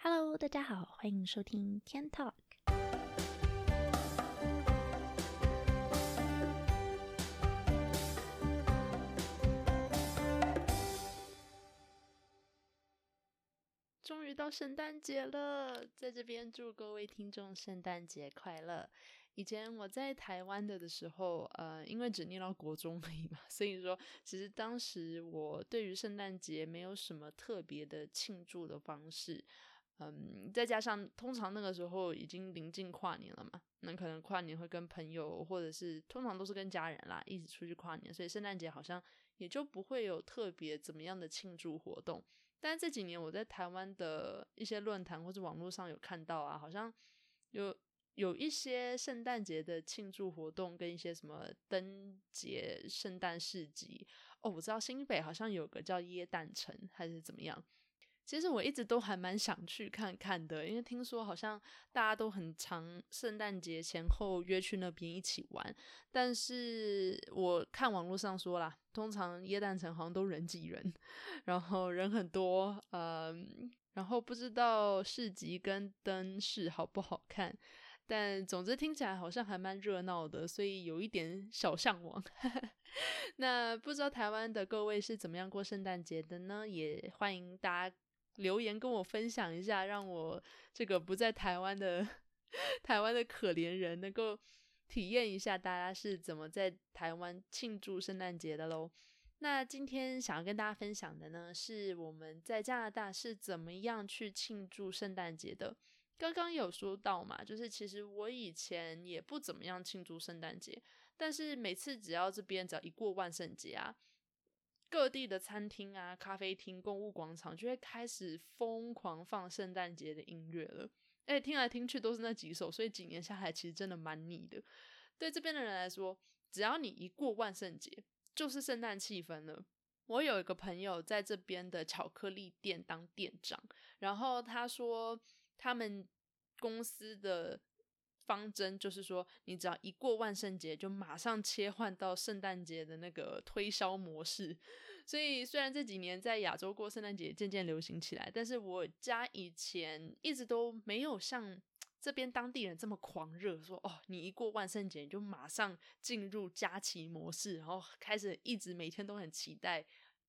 Hello，大家好，欢迎收听天 Talk。终于到圣诞节了，在这边祝各位听众圣诞节快乐。以前我在台湾的的时候，呃，因为只念到国中而已嘛，所以说其实当时我对于圣诞节没有什么特别的庆祝的方式，嗯，再加上通常那个时候已经临近跨年了嘛，那可能跨年会跟朋友或者是通常都是跟家人啦一起出去跨年，所以圣诞节好像也就不会有特别怎么样的庆祝活动。但这几年我在台湾的一些论坛或者网络上有看到啊，好像有。有一些圣诞节的庆祝活动，跟一些什么灯节、圣诞市集哦，我知道新北好像有个叫耶诞城，还是怎么样。其实我一直都还蛮想去看看的，因为听说好像大家都很常圣诞节前后约去那边一起玩。但是我看网络上说啦，通常耶诞城好像都人挤人，然后人很多，嗯，然后不知道市集跟灯饰好不好看。但总之听起来好像还蛮热闹的，所以有一点小向往。那不知道台湾的各位是怎么样过圣诞节的呢？也欢迎大家留言跟我分享一下，让我这个不在台湾的 台湾的可怜人能够体验一下大家是怎么在台湾庆祝圣诞节的喽。那今天想要跟大家分享的呢，是我们在加拿大是怎么样去庆祝圣诞节的。刚刚有说到嘛，就是其实我以前也不怎么样庆祝圣诞节，但是每次只要这边只要一过万圣节啊，各地的餐厅啊、咖啡厅、购物广场就会开始疯狂放圣诞节的音乐了。哎，听来听去都是那几首，所以几年下来其实真的蛮腻的。对这边的人来说，只要你一过万圣节，就是圣诞气氛了。我有一个朋友在这边的巧克力店当店长，然后他说。他们公司的方针就是说，你只要一过万圣节，就马上切换到圣诞节的那个推销模式。所以，虽然这几年在亚洲过圣诞节渐渐流行起来，但是我家以前一直都没有像这边当地人这么狂热，说哦，你一过万圣节就马上进入假期模式，然后开始一直每天都很期待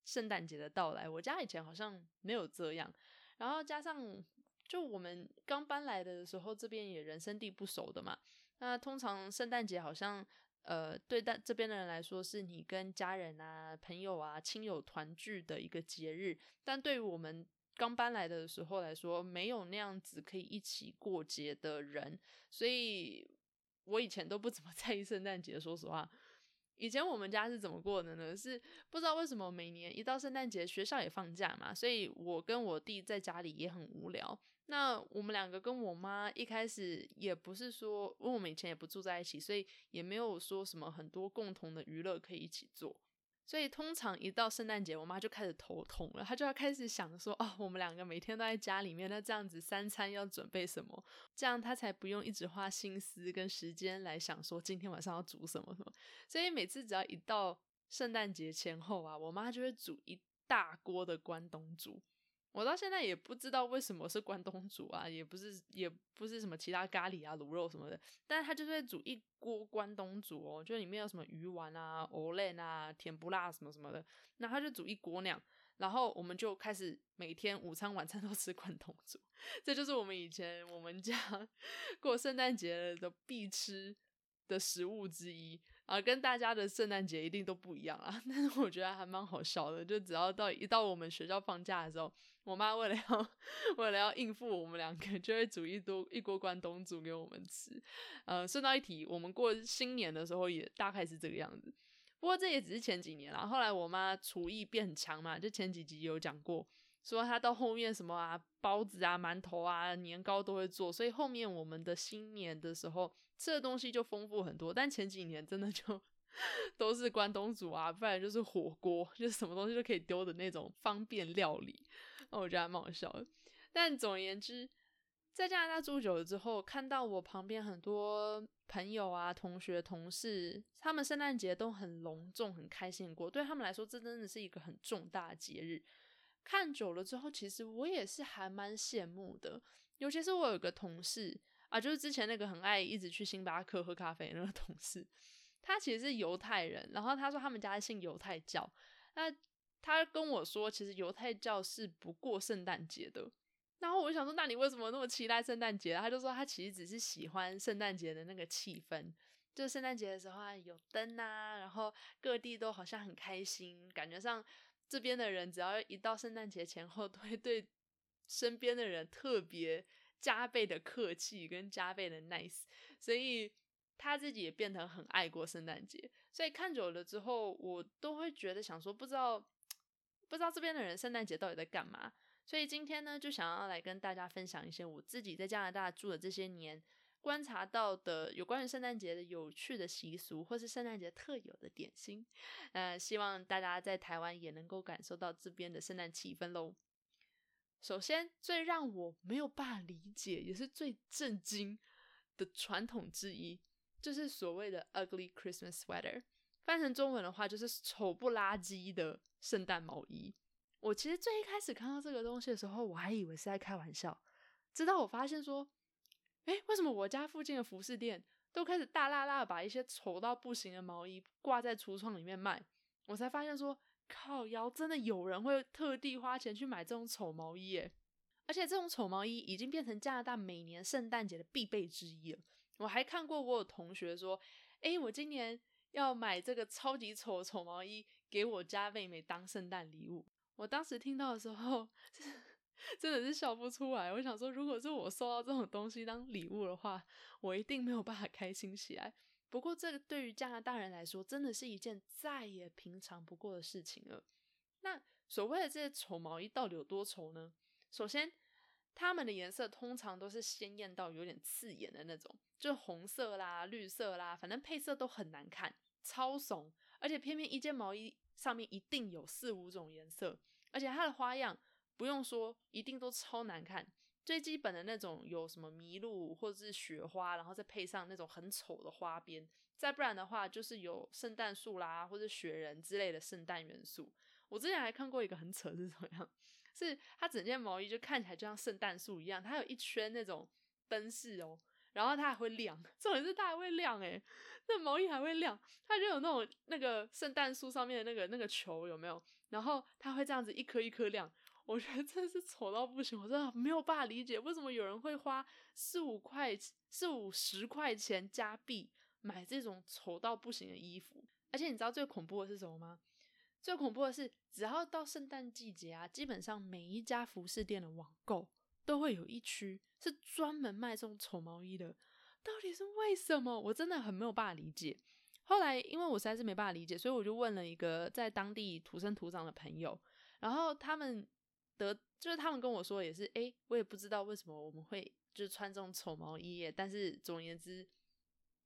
圣诞节的到来。我家以前好像没有这样，然后加上。就我们刚搬来的时候，这边也人生地不熟的嘛。那通常圣诞节好像，呃，对但这边的人来说，是你跟家人啊、朋友啊、亲友团聚的一个节日。但对于我们刚搬来的时候来说，没有那样子可以一起过节的人，所以我以前都不怎么 在意圣诞节。说实话。以前我们家是怎么过的呢？是不知道为什么每年一到圣诞节，学校也放假嘛，所以我跟我弟在家里也很无聊。那我们两个跟我妈一开始也不是说，因为我们以前也不住在一起，所以也没有说什么很多共同的娱乐可以一起做。所以通常一到圣诞节，我妈就开始头痛了，她就要开始想说，哦，我们两个每天都在家里面，那这样子三餐要准备什么？这样她才不用一直花心思跟时间来想说今天晚上要煮什么什么。所以每次只要一到圣诞节前后啊，我妈就会煮一大锅的关东煮。我到现在也不知道为什么是关东煮啊，也不是也不是什么其他咖喱啊、卤肉什么的，但是他就是会煮一锅关东煮哦，就里面有什么鱼丸啊、藕类啊、甜不辣什么什么的，那他就煮一锅那样，然后我们就开始每天午餐、晚餐都吃关东煮，这就是我们以前我们家 过圣诞节的必吃的食物之一。啊，跟大家的圣诞节一定都不一样啊！但是我觉得还蛮好笑的，就只要到一到我们学校放假的时候，我妈为了要 为了要应付我们两个，就会煮一多一锅关东煮给我们吃。呃，顺道一提，我们过新年的时候也大概是这个样子。不过这也只是前几年啦，后来我妈厨艺变很强嘛，就前几集有讲过。说他到后面什么啊，包子啊、馒头啊、年糕都会做，所以后面我们的新年的时候吃的东西就丰富很多。但前几年真的就 都是关东煮啊，不然就是火锅，就是什么东西都可以丢的那种方便料理。那我觉得还蛮好笑的。但总而言之，在加拿大住久了之后，看到我旁边很多朋友啊、同学、同事，他们圣诞节都很隆重、很开心过，对他们来说，这真的是一个很重大的节日。看久了之后，其实我也是还蛮羡慕的。尤其是我有个同事啊，就是之前那个很爱一直去星巴克喝咖啡那个同事，他其实是犹太人，然后他说他们家信犹太教，那他跟我说，其实犹太教是不过圣诞节的。然后我想说，那你为什么那么期待圣诞节？他就说他其实只是喜欢圣诞节的那个气氛，就圣诞节的时候啊，有灯啊，然后各地都好像很开心，感觉上这边的人只要一到圣诞节前后，都会对身边的人特别加倍的客气跟加倍的 nice，所以他自己也变得很爱过圣诞节。所以看久了之后，我都会觉得想说，不知道不知道这边的人圣诞节到底在干嘛。所以今天呢，就想要来跟大家分享一些我自己在加拿大住的这些年观察到的有关于圣诞节的有趣的习俗，或是圣诞节特有的点心。呃，希望大家在台湾也能够感受到这边的圣诞气氛喽。首先，最让我没有办法理解，也是最震惊的传统之一，就是所谓的 “ugly Christmas sweater”，翻成中文的话就是丑不拉几的圣诞毛衣。我其实最一开始看到这个东西的时候，我还以为是在开玩笑，直到我发现说，哎，为什么我家附近的服饰店都开始大辣辣把一些丑到不行的毛衣挂在橱窗里面卖？我才发现说，靠腰真的有人会特地花钱去买这种丑毛衣耶！而且这种丑毛衣已经变成加拿大每年圣诞节的必备之一了。我还看过我有同学说，哎，我今年要买这个超级丑的丑毛衣给我家妹妹当圣诞礼物。我当时听到的时候，真的是笑不出来。我想说，如果是我收到这种东西当礼物的话，我一定没有办法开心起来。不过，这个对于加拿大人来说，真的是一件再也平常不过的事情了。那所谓的这些丑毛衣到底有多丑呢？首先，它们的颜色通常都是鲜艳到有点刺眼的那种，就红色啦、绿色啦，反正配色都很难看，超怂。而且偏偏一件毛衣上面一定有四五种颜色。而且它的花样不用说，一定都超难看。最基本的那种有什么麋鹿或者是雪花，然后再配上那种很丑的花边，再不然的话就是有圣诞树啦或者雪人之类的圣诞元素。我之前还看过一个很扯是怎么样，是它整件毛衣就看起来就像圣诞树一样，它有一圈那种灯饰哦，然后它还会亮，重点是它还会亮诶，那毛衣还会亮，它就有那种那个圣诞树上面的那个那个球有没有？然后它会这样子一颗一颗亮，我觉得真的是丑到不行，我真的没有办法理解为什么有人会花四五块、四五十块钱加币买这种丑到不行的衣服。而且你知道最恐怖的是什么吗？最恐怖的是，只要到圣诞季节啊，基本上每一家服饰店的网购都会有一区是专门卖这种丑毛衣的。到底是为什么？我真的很没有办法理解。后来，因为我实在是没办法理解，所以我就问了一个在当地土生土长的朋友，然后他们得就是他们跟我说也是，哎，我也不知道为什么我们会就是穿这种丑毛衣耶，但是总而言之，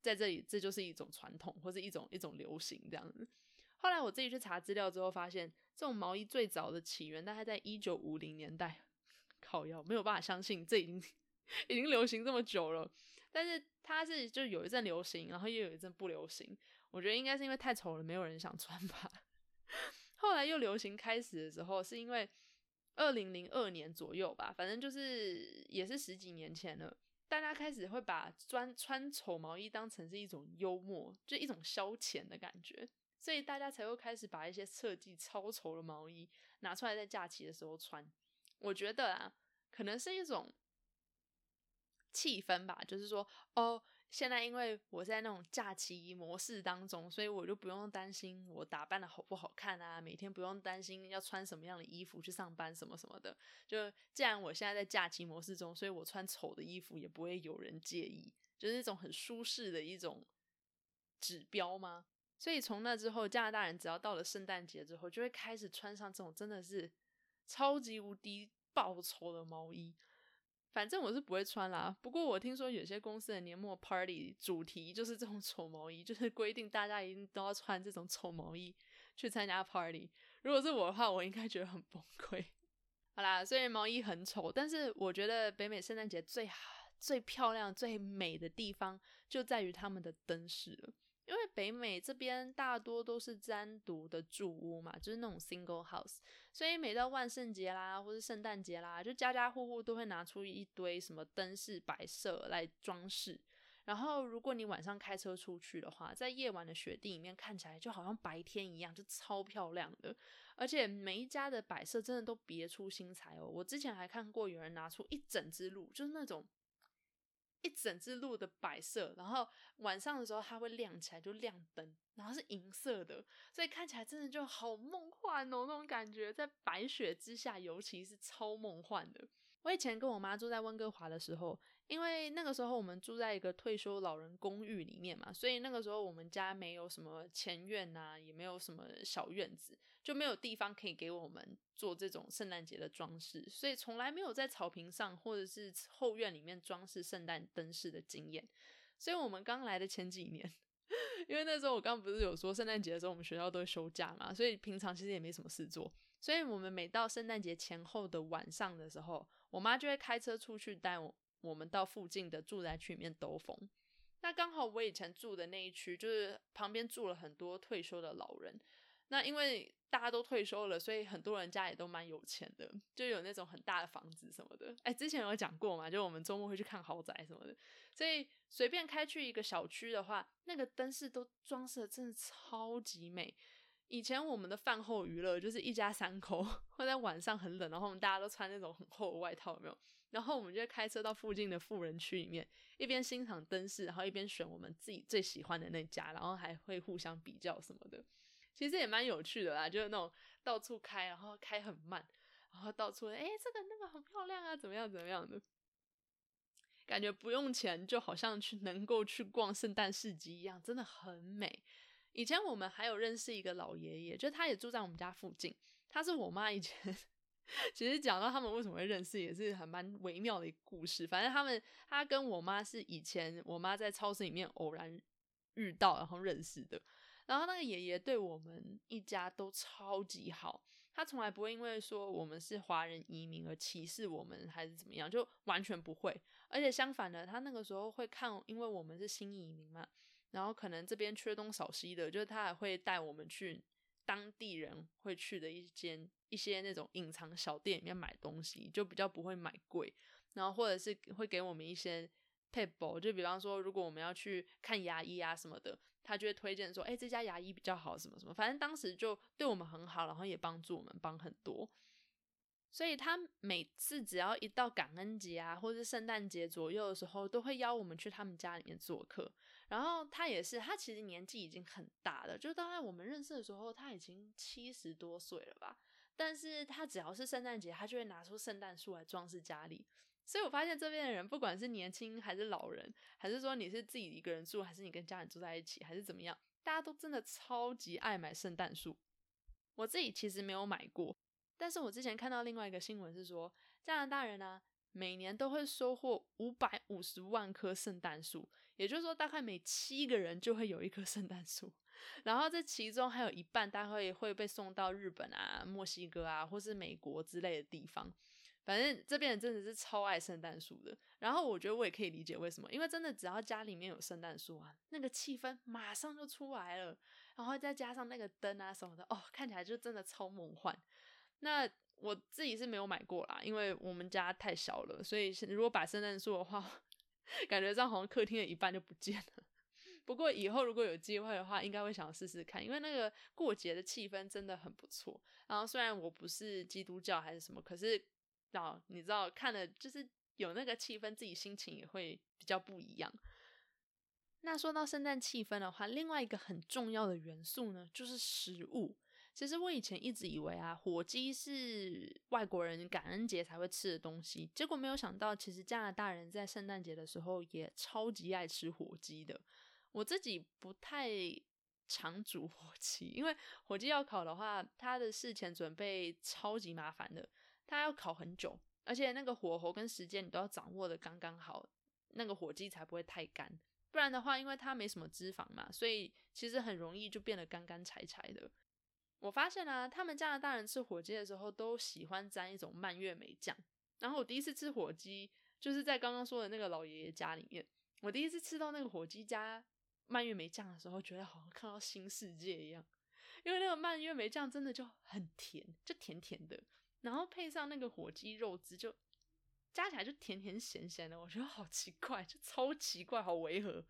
在这里这就是一种传统或是一种一种流行这样子。后来我自己去查资料之后，发现这种毛衣最早的起源大概在一九五零年代，靠腰没有办法相信这已经已经流行这么久了，但是它是就有一阵流行，然后又有一阵不流行。我觉得应该是因为太丑了，没有人想穿吧。后来又流行开始的时候，是因为二零零二年左右吧，反正就是也是十几年前了。大家开始会把穿穿丑毛衣当成是一种幽默，就一种消遣的感觉，所以大家才会开始把一些设计超丑的毛衣拿出来在假期的时候穿。我觉得啊，可能是一种气氛吧，就是说哦。现在因为我在那种假期模式当中，所以我就不用担心我打扮的好不好看啊，每天不用担心要穿什么样的衣服去上班什么什么的。就既然我现在在假期模式中，所以我穿丑的衣服也不会有人介意，就是一种很舒适的一种指标吗？所以从那之后，加拿大人只要到了圣诞节之后，就会开始穿上这种真的是超级无敌爆丑的毛衣。反正我是不会穿啦，不过我听说有些公司的年末 party 主题就是这种丑毛衣，就是规定大家一定都要穿这种丑毛衣去参加 party。如果是我的话，我应该觉得很崩溃。好啦，虽然毛衣很丑，但是我觉得北美圣诞节最好最漂亮、最美的地方就在于他们的灯饰了。因为北美这边大多都是单独的住屋嘛，就是那种 single house，所以每到万圣节啦，或是圣诞节啦，就家家户户都会拿出一堆什么灯饰摆设来装饰。然后，如果你晚上开车出去的话，在夜晚的雪地里面看起来就好像白天一样，就超漂亮的。而且每一家的摆设真的都别出心裁哦。我之前还看过有人拿出一整只鹿，就是那种。一整只鹿的白色，然后晚上的时候它会亮起来，就亮灯，然后是银色的，所以看起来真的就好梦幻哦，那种感觉在白雪之下，尤其是超梦幻的。我以前跟我妈住在温哥华的时候。因为那个时候我们住在一个退休老人公寓里面嘛，所以那个时候我们家没有什么前院呐，也没有什么小院子，就没有地方可以给我们做这种圣诞节的装饰，所以从来没有在草坪上或者是后院里面装饰圣诞灯饰的经验。所以我们刚来的前几年，因为那时候我刚不是有说圣诞节的时候我们学校都会休假嘛，所以平常其实也没什么事做，所以我们每到圣诞节前后的晚上的时候，我妈就会开车出去带我。我们到附近的住宅区里面兜风，那刚好我以前住的那一区就是旁边住了很多退休的老人。那因为大家都退休了，所以很多人家也都蛮有钱的，就有那种很大的房子什么的。哎，之前有讲过嘛，就我们周末会去看豪宅什么的，所以随便开去一个小区的话，那个灯饰都装饰的真的超级美。以前我们的饭后娱乐就是一家三口 会在晚上很冷，然后我们大家都穿那种很厚的外套，有没有？然后我们就开车到附近的富人区里面，一边欣赏灯饰，然后一边选我们自己最喜欢的那家，然后还会互相比较什么的。其实也蛮有趣的啦，就是那种到处开，然后开很慢，然后到处哎这个那个很漂亮啊，怎么样怎么样的，感觉不用钱就好像去能够去逛圣诞市集一样，真的很美。以前我们还有认识一个老爷爷，就他也住在我们家附近，他是我妈以前。其实讲到他们为什么会认识，也是很蛮微妙的一个故事。反正他们，他跟我妈是以前我妈在超市里面偶然遇到，然后认识的。然后那个爷爷对我们一家都超级好，他从来不会因为说我们是华人移民而歧视我们，还是怎么样，就完全不会。而且相反的，他那个时候会看，因为我们是新移民嘛，然后可能这边缺东少西的，就是他还会带我们去。当地人会去的一间一些那种隐藏小店里面买东西，就比较不会买贵，然后或者是会给我们一些 table，就比方说如果我们要去看牙医啊什么的，他就会推荐说，哎，这家牙医比较好，什么什么，反正当时就对我们很好，然后也帮助我们帮很多。所以他每次只要一到感恩节啊，或者是圣诞节左右的时候，都会邀我们去他们家里面做客。然后他也是，他其实年纪已经很大了，就大概我们认识的时候，他已经七十多岁了吧。但是他只要是圣诞节，他就会拿出圣诞树来装饰家里。所以我发现这边的人，不管是年轻还是老人，还是说你是自己一个人住，还是你跟家人住在一起，还是怎么样，大家都真的超级爱买圣诞树。我自己其实没有买过。但是我之前看到另外一个新闻是说，加拿大人呢每年都会收获五百五十万棵圣诞树，也就是说大概每七个人就会有一棵圣诞树，然后这其中还有一半大概会被送到日本啊、墨西哥啊或是美国之类的地方。反正这边人真的是超爱圣诞树的。然后我觉得我也可以理解为什么，因为真的只要家里面有圣诞树啊，那个气氛马上就出来了，然后再加上那个灯啊什么的，哦，看起来就真的超梦幻。那我自己是没有买过啦，因为我们家太小了，所以如果摆圣诞树的话，感觉这样好像客厅的一半就不见了。不过以后如果有机会的话，应该会想试试看，因为那个过节的气氛真的很不错。然后虽然我不是基督教还是什么，可是啊，你知道看了就是有那个气氛，自己心情也会比较不一样。那说到圣诞气氛的话，另外一个很重要的元素呢，就是食物。其实我以前一直以为啊，火鸡是外国人感恩节才会吃的东西，结果没有想到，其实加拿大人在圣诞节的时候也超级爱吃火鸡的。我自己不太常煮火鸡，因为火鸡要烤的话，它的事前准备超级麻烦的，它要烤很久，而且那个火候跟时间你都要掌握的刚刚好，那个火鸡才不会太干。不然的话，因为它没什么脂肪嘛，所以其实很容易就变得干干柴柴的。我发现啊，他们加拿大人吃火鸡的时候都喜欢沾一种蔓越莓酱。然后我第一次吃火鸡，就是在刚刚说的那个老爷爷家里面。我第一次吃到那个火鸡加蔓越莓酱的时候，觉得好像看到新世界一样，因为那个蔓越莓酱真的就很甜，就甜甜的，然后配上那个火鸡肉汁，就加起来就甜甜咸咸的，我觉得好奇怪，就超奇怪，好违和。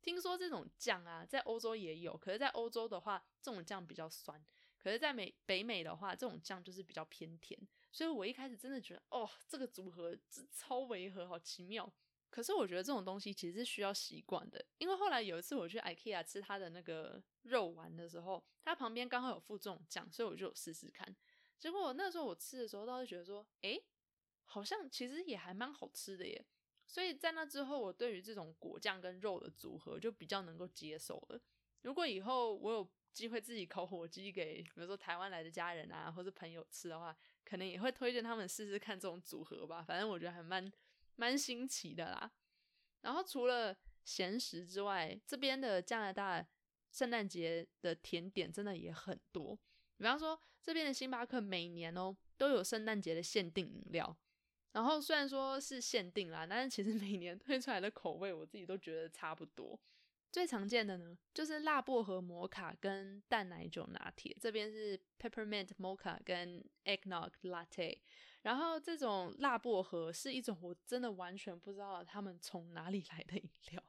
听说这种酱啊，在欧洲也有，可是，在欧洲的话，这种酱比较酸；可是，在美北美的话，这种酱就是比较偏甜。所以我一开始真的觉得，哦，这个组合超违和，好奇妙。可是我觉得这种东西其实是需要习惯的，因为后来有一次我去 IKEA 吃它的那个肉丸的时候，它旁边刚好有附这种酱，所以我就试试看。结果那时候我吃的时候，倒是觉得说，诶，好像其实也还蛮好吃的耶。所以在那之后，我对于这种果酱跟肉的组合就比较能够接受了。如果以后我有机会自己烤火鸡给，比如说台湾来的家人啊，或是朋友吃的话，可能也会推荐他们试试看这种组合吧。反正我觉得还蛮。蛮新奇的啦，然后除了咸食之外，这边的加拿大圣诞节的甜点真的也很多。比方说，这边的星巴克每年哦都有圣诞节的限定饮料，然后虽然说是限定啦，但是其实每年推出来的口味，我自己都觉得差不多。最常见的呢，就是辣薄荷摩卡跟淡奶酒拿铁，这边是 peppermint mocha 跟 eggnog latte。然后这种辣薄荷是一种我真的完全不知道他们从哪里来的饮料，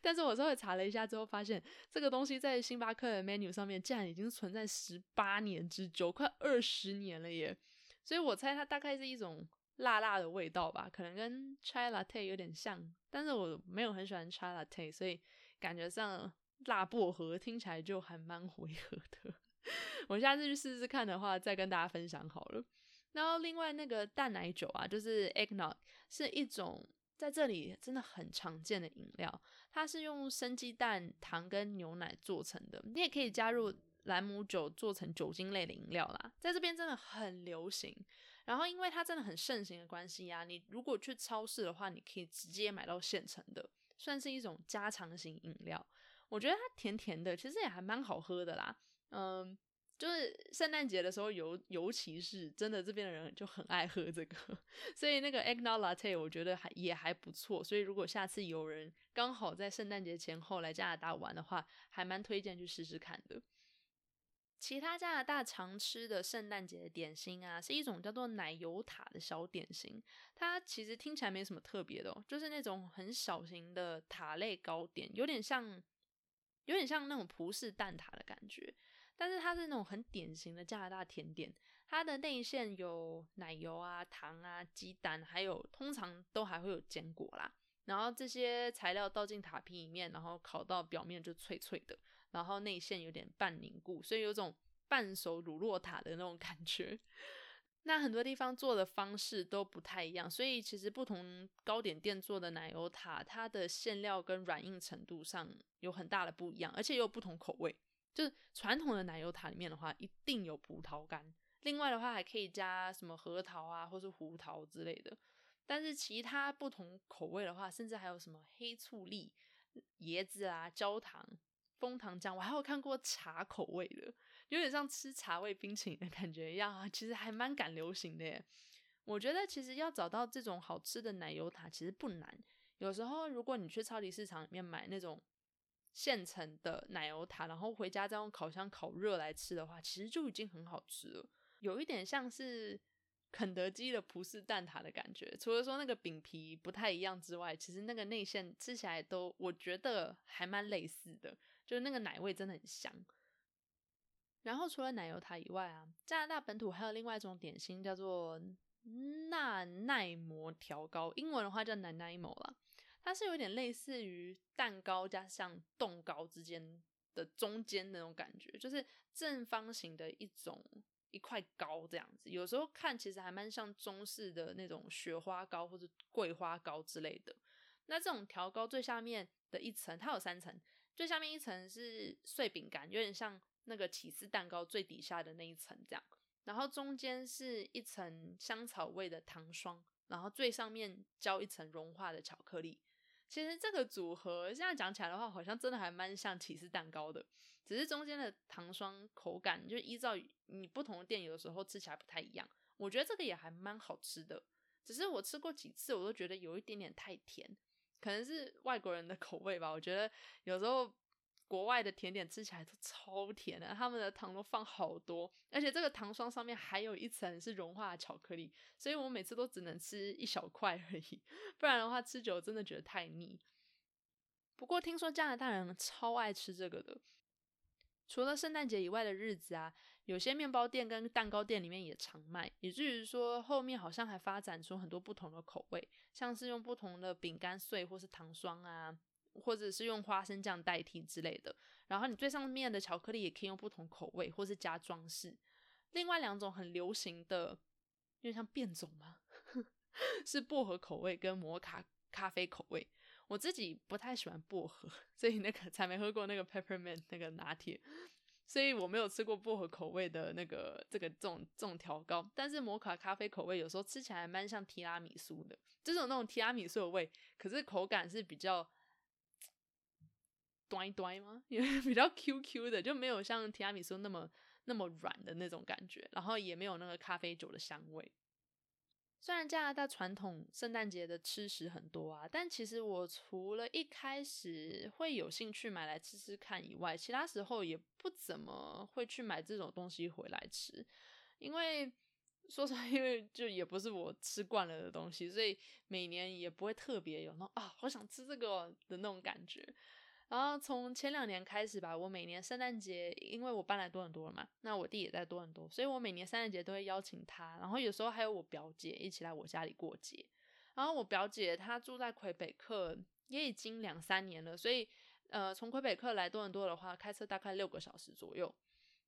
但是我稍微查了一下之后，发现这个东西在星巴克的 menu 上面竟然已经存在十八年之久，快二十年了耶！所以我猜它大概是一种辣辣的味道吧，可能跟 chai latte 有点像，但是我没有很喜欢 chai latte，所以感觉上辣薄荷听起来就还蛮违和的。我下次去试试看的话，再跟大家分享好了。然后另外那个淡奶酒啊，就是 eggnog，是一种在这里真的很常见的饮料。它是用生鸡蛋、糖跟牛奶做成的。你也可以加入兰姆酒做成酒精类的饮料啦，在这边真的很流行。然后因为它真的很盛行的关系呀，你如果去超市的话，你可以直接买到现成的，算是一种加长型饮料。我觉得它甜甜的，其实也还蛮好喝的啦。嗯。就是圣诞节的时候，尤尤其是真的这边的人就很爱喝这个，所以那个 eggnog latte 我觉得还也还不错。所以如果下次有人刚好在圣诞节前后来加拿大玩的话，还蛮推荐去试试看的。其他加拿大常吃的圣诞节的点心啊，是一种叫做奶油塔的小点心。它其实听起来没什么特别的哦，就是那种很小型的塔类糕点，有点像有点像那种葡式蛋挞的感觉。但是它是那种很典型的加拿大甜点，它的内馅有奶油啊、糖啊、鸡蛋，还有通常都还会有坚果啦。然后这些材料倒进塔皮里面，然后烤到表面就脆脆的，然后内馅有点半凝固，所以有种半熟乳酪塔的那种感觉。那很多地方做的方式都不太一样，所以其实不同糕点店做的奶油塔，它的馅料跟软硬程度上有很大的不一样，而且也有不同口味。就是传统的奶油塔里面的话，一定有葡萄干。另外的话，还可以加什么核桃啊，或是胡桃之类的。但是其他不同口味的话，甚至还有什么黑醋栗、椰子啊、焦糖、枫糖浆。我还有看过茶口味的，有点像吃茶味冰淇淋的感觉一样啊。其实还蛮赶流行的。我觉得其实要找到这种好吃的奶油塔其实不难。有时候如果你去超级市场里面买那种。现成的奶油塔，然后回家再用烤箱烤热来吃的话，其实就已经很好吃了。有一点像是肯德基的葡式蛋挞的感觉，除了说那个饼皮不太一样之外，其实那个内馅吃起来都我觉得还蛮类似的，就是那个奶味真的很香。然后除了奶油塔以外啊，加拿大本土还有另外一种点心叫做纳奈摩条糕，英文的话叫奶奶膜啦。它是有点类似于蛋糕加上冻糕之间的中间那种感觉，就是正方形的一种一块糕这样子。有时候看其实还蛮像中式的那种雪花糕或者桂花糕之类的。那这种条糕最下面的一层，它有三层，最下面一层是碎饼干，有点像那个起司蛋糕最底下的那一层这样。然后中间是一层香草味的糖霜，然后最上面浇一层融化的巧克力。其实这个组合现在讲起来的话，好像真的还蛮像起司蛋糕的，只是中间的糖霜口感就依照你不同的店，有的时候吃起来不太一样。我觉得这个也还蛮好吃的，只是我吃过几次，我都觉得有一点点太甜，可能是外国人的口味吧。我觉得有时候国外的甜点吃起来都超甜的，他们的糖都放好多，而且这个糖霜上面还有一层是融化的巧克力，所以我每次都只能吃一小块而已，不然的话吃久真的觉得太腻。不过听说加拿大人超爱吃这个的，除了圣诞节以外的日子啊，有些面包店跟蛋糕店里面也常卖，以至于说后面好像还发展出很多不同的口味，像是用不同的饼干碎或是糖霜啊，或者是用花生酱代替之类的。然后你最上面的巧克力也可以用不同口味，或是加装饰。另外两种很流行的，因为像变种吗？是薄荷口味跟摩卡咖啡口味。我自己不太喜欢薄荷，所以那个才没喝过那个 peppermint 那个拿铁，所以我没有吃过薄荷口味的那个这个这种这种调糕。但是摩卡咖啡口味有时候吃起来蛮像提拉米苏的，就是那种提拉米苏的味，可是口感是比较端端吗？也比较 Q Q 的，就没有像提拉米苏那么那么软的那种感觉，然后也没有那个咖啡酒的香味。虽然加拿大传统圣诞节的吃食很多啊，但其实我除了一开始会有兴趣买来吃吃看以外，其他时候也不怎么会去买这种东西回来吃，因为说实话，因为就也不是我吃惯了的东西，所以每年也不会特别有那种啊，好想吃这个的那种感觉。然后从前两年开始吧，我每年圣诞节，因为我搬来多伦多了嘛，那我弟也在多伦多，所以我每年圣诞节都会邀请他，然后有时候还有我表姐一起来我家里过节。然后我表姐她住在魁北克，也已经两三年了，所以呃，从魁北克来多伦多的话，开车大概六个小时左右。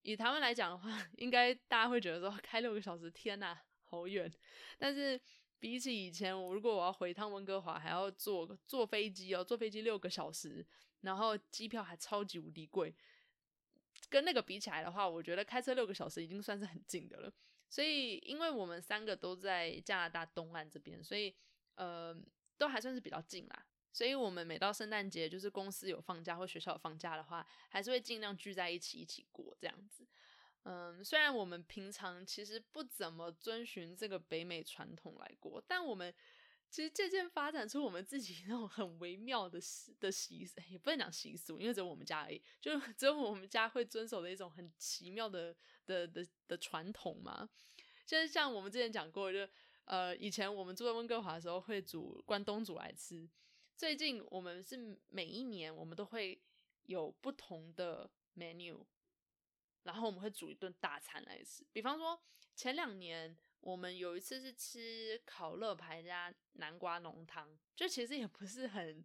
以台湾来讲的话，应该大家会觉得说开六个小时，天呐，好远。但是比起以前，我如果我要回趟温哥华，还要坐坐飞机哦，坐飞机六个小时。然后机票还超级无敌贵，跟那个比起来的话，我觉得开车六个小时已经算是很近的了。所以，因为我们三个都在加拿大东岸这边，所以呃，都还算是比较近啦。所以我们每到圣诞节，就是公司有放假或学校有放假的话，还是会尽量聚在一起一起过这样子。嗯，虽然我们平常其实不怎么遵循这个北美传统来过，但我们。其实渐渐发展出我们自己 那种很微妙的习的习俗，也不能讲习俗，因为只有我们家而已，就只有我们家会遵守的一种很奇妙的的的的传统嘛。就是像我们之前讲过，就呃以前我们住在温哥华的时候会煮关东煮来吃，最近我们是每一年我们都会有不同的 menu，然后我们会煮一顿大餐来吃。比方说前两年。我们有一次是吃烤乐排加南瓜浓汤，就其实也不是很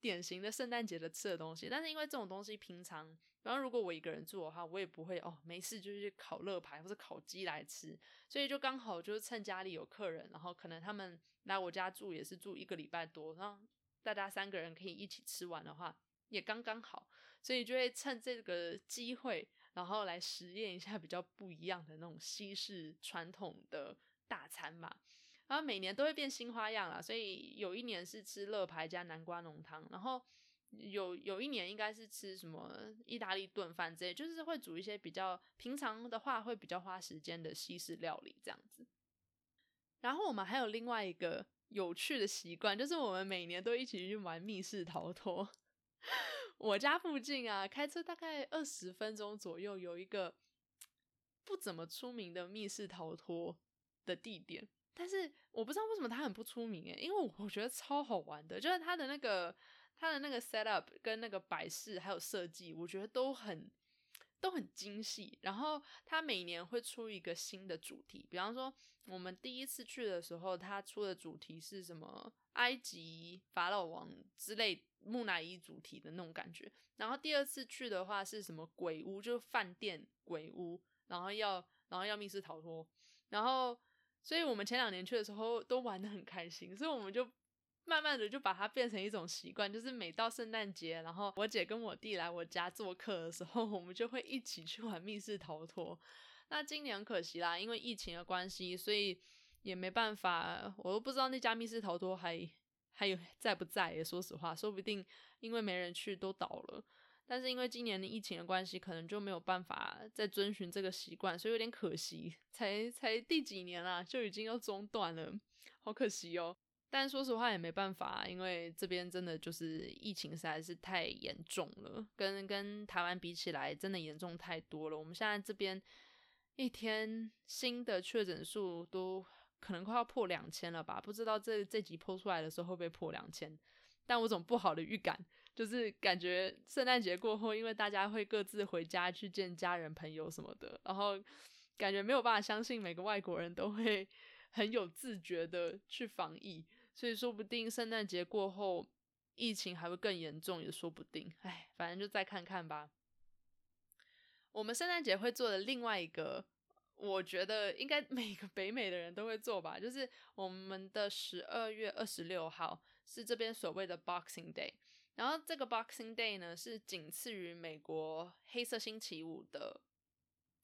典型的圣诞节的吃的东西，但是因为这种东西平常，然后如果我一个人住的话，我也不会哦，没事就去烤乐排或者烤鸡来吃，所以就刚好就是趁家里有客人，然后可能他们来我家住也是住一个礼拜多，然后大家三个人可以一起吃完的话，也刚刚好，所以就会趁这个机会。然后来实验一下比较不一样的那种西式传统的大餐嘛，然后每年都会变新花样啦，所以有一年是吃乐牌加南瓜浓汤，然后有有一年应该是吃什么意大利炖饭之类，就是会煮一些比较平常的话会比较花时间的西式料理这样子。然后我们还有另外一个有趣的习惯，就是我们每年都一起去玩密室逃脱。我家附近啊，开车大概二十分钟左右，有一个不怎么出名的密室逃脱的地点。但是我不知道为什么它很不出名诶，因为我觉得超好玩的，就是它的那个它的那个 set up 跟那个摆饰还有设计，我觉得都很都很精细。然后它每年会出一个新的主题，比方说我们第一次去的时候，它出的主题是什么？埃及法老王之类。木乃伊主题的那种感觉，然后第二次去的话是什么鬼屋，就是饭店鬼屋，然后要然后要密室逃脱，然后所以我们前两年去的时候都玩的很开心，所以我们就慢慢的就把它变成一种习惯，就是每到圣诞节，然后我姐跟我弟来我家做客的时候，我们就会一起去玩密室逃脱。那今年可惜啦，因为疫情的关系，所以也没办法，我都不知道那家密室逃脱还。还有 在不在？也说实话，说不定因为没人去都倒了。但是因为今年的疫情的关系，可能就没有办法再遵循这个习惯，所以有点可惜。才才第几年啊，就已经要中断了，好可惜哦。但说实话也没办法，因为这边真的就是疫情实在是太严重了，跟跟台湾比起来，真的严重太多了。我们现在这边一天新的确诊数都可能快要破两千了吧？不知道这这集播出来的时候会不会破两千？但我种不好的预感，就是感觉圣诞节过后，因为大家会各自回家去见家人朋友什么的，然后感觉没有办法相信每个外国人都会 很有自觉的去防疫。所以说不定圣诞节过后疫情还会更严重，也说不定。哎，反正就再看看吧。我们圣诞节会做的另外一个，我觉得应该每个北美的人都会做吧，就是我们的十二月二十六号是这边所谓的 Boxing Day。然后这个 Boxing Day 呢是仅次于美国黑色星期五的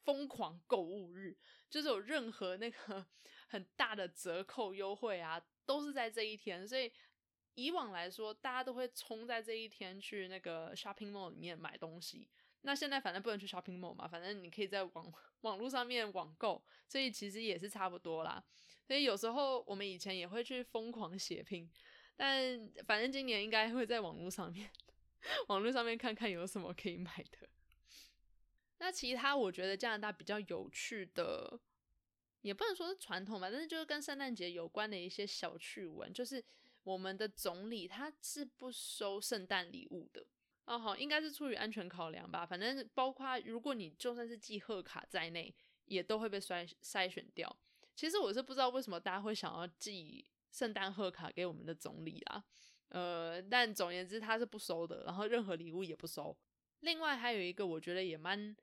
疯狂购物日，就是有任何那个 很大的折扣优惠啊。都是在这一天，所以以往来说，大家都会冲在这一天去那个 shopping mall 里面买东西。那现在反正不能去 shopping mall 嘛，反正你可以在网 网络上面网购，所以其实也是差不多啦。所以有时候我们以前也会去疯狂血拼，但反正今年应该会在网络上面，网络上面看看有什么可以买的。那其他我觉得加拿大比较有趣的。也不能说是传统吧，但是就是跟圣诞节有关的一些小趣闻，就是我们的总理他是不收圣诞礼物的哦，好，应该是出于安全考量吧。反正包括如果你就算是寄贺卡在内，也都会被筛筛选掉。其实我是不知道为什么大家会想要寄圣诞贺卡给我们的总理啊，呃，但总言之他是不收的，然后任何礼物也不收。另外还有一个我觉得也蛮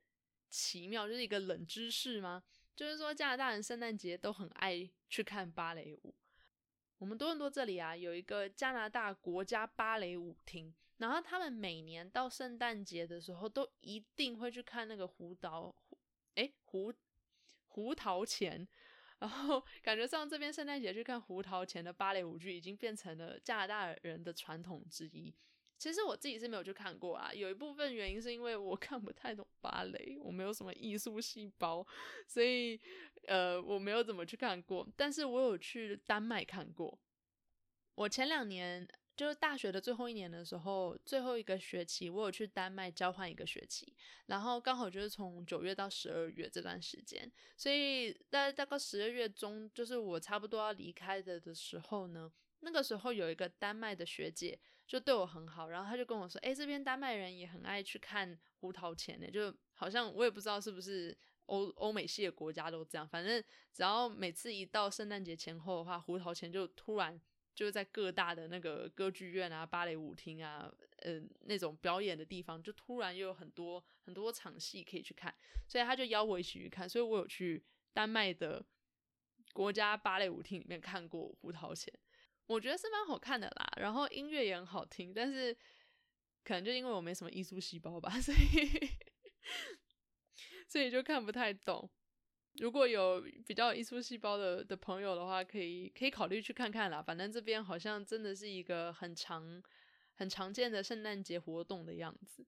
奇妙，就是一个冷知识吗？就是说，加拿大人圣诞节都很爱去看芭蕾舞。我们多伦多这里啊，有一个加拿大国家芭蕾舞厅，然后他们每年到圣诞节的时候，都一定会去看那个胡桃，哎，胡胡桃钳。然后感觉上这边圣诞节去看胡桃钳的芭蕾舞剧，已经变成了加拿大人的传统之一。其实我自己是没有去看过啊，有一部分原因是因为我看不太懂芭蕾，我没有什么艺术细胞，所以呃我没有怎么去看过。但是我有去丹麦看过。我前两年就是大学的最后一年的时候，最后一个学期我有去丹麦交换一个学期，然后刚好就是从九月到十二月这段时间，所以在大概十二月中，就是我差不多要离开的的时候呢，那个时候有一个丹麦的学姐。就对我很好，然后她就跟我说：“哎，这边丹麦人也很爱去看胡桃钳呢，就好像我也不知道是不是欧欧美系的国家都这样，反正只要每次一到圣诞节前后的话，胡桃钳就突然就是在各大的那个歌剧院啊、芭蕾舞厅啊，呃，那种表演的地方，就突然又有很多很多场戏可以去看，所以他就邀我一起去看，所以我有去丹麦的国家芭蕾舞厅里面看过胡桃钳。”我觉得是蛮好看的啦，然后音乐也很好听，但是可能就因为我没什么艺术细胞吧，所以 所以就看不太懂。如果有比较艺术细胞的的朋友的话，可以可以考虑去看看啦。反正这边好像真的是一个很常很常见的圣诞节活动的样子。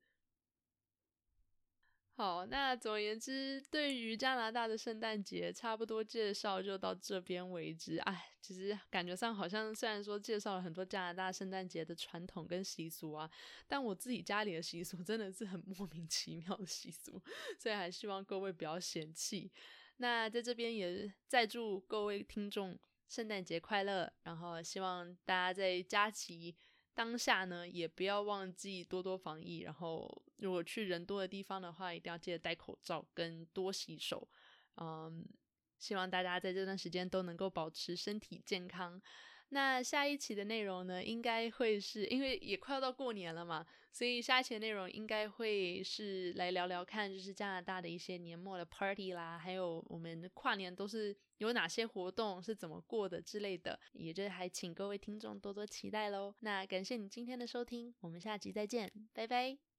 好，那总而言之，对于加拿大的圣诞节，差不多介绍就到这边为止。哎，其实感觉上好像虽然说介绍了很多加拿大圣诞节的传统跟习俗啊，但我自己家里的习俗真的是很莫名其妙的习俗，所以还希望各位不要嫌弃。那在这边也再祝各位听众圣诞节快乐，然后希望大家在假期。当下呢，也不要忘记多多防疫。然后，如果去人多的地方的话，一定要记得戴口罩跟多洗手。嗯，希望大家在这段时间都能够保持身体健康。那下一期的内容呢，应该会是因为也快要到过年了嘛，所以下一期的内容应该会是来聊聊看，就是加拿大的一些年末的 party 啦，还有我们跨年都是有哪些活动，是怎么过的之类的，也就还请各位听众多多期待喽。那感谢你今天的收听，我们下集再见，拜拜。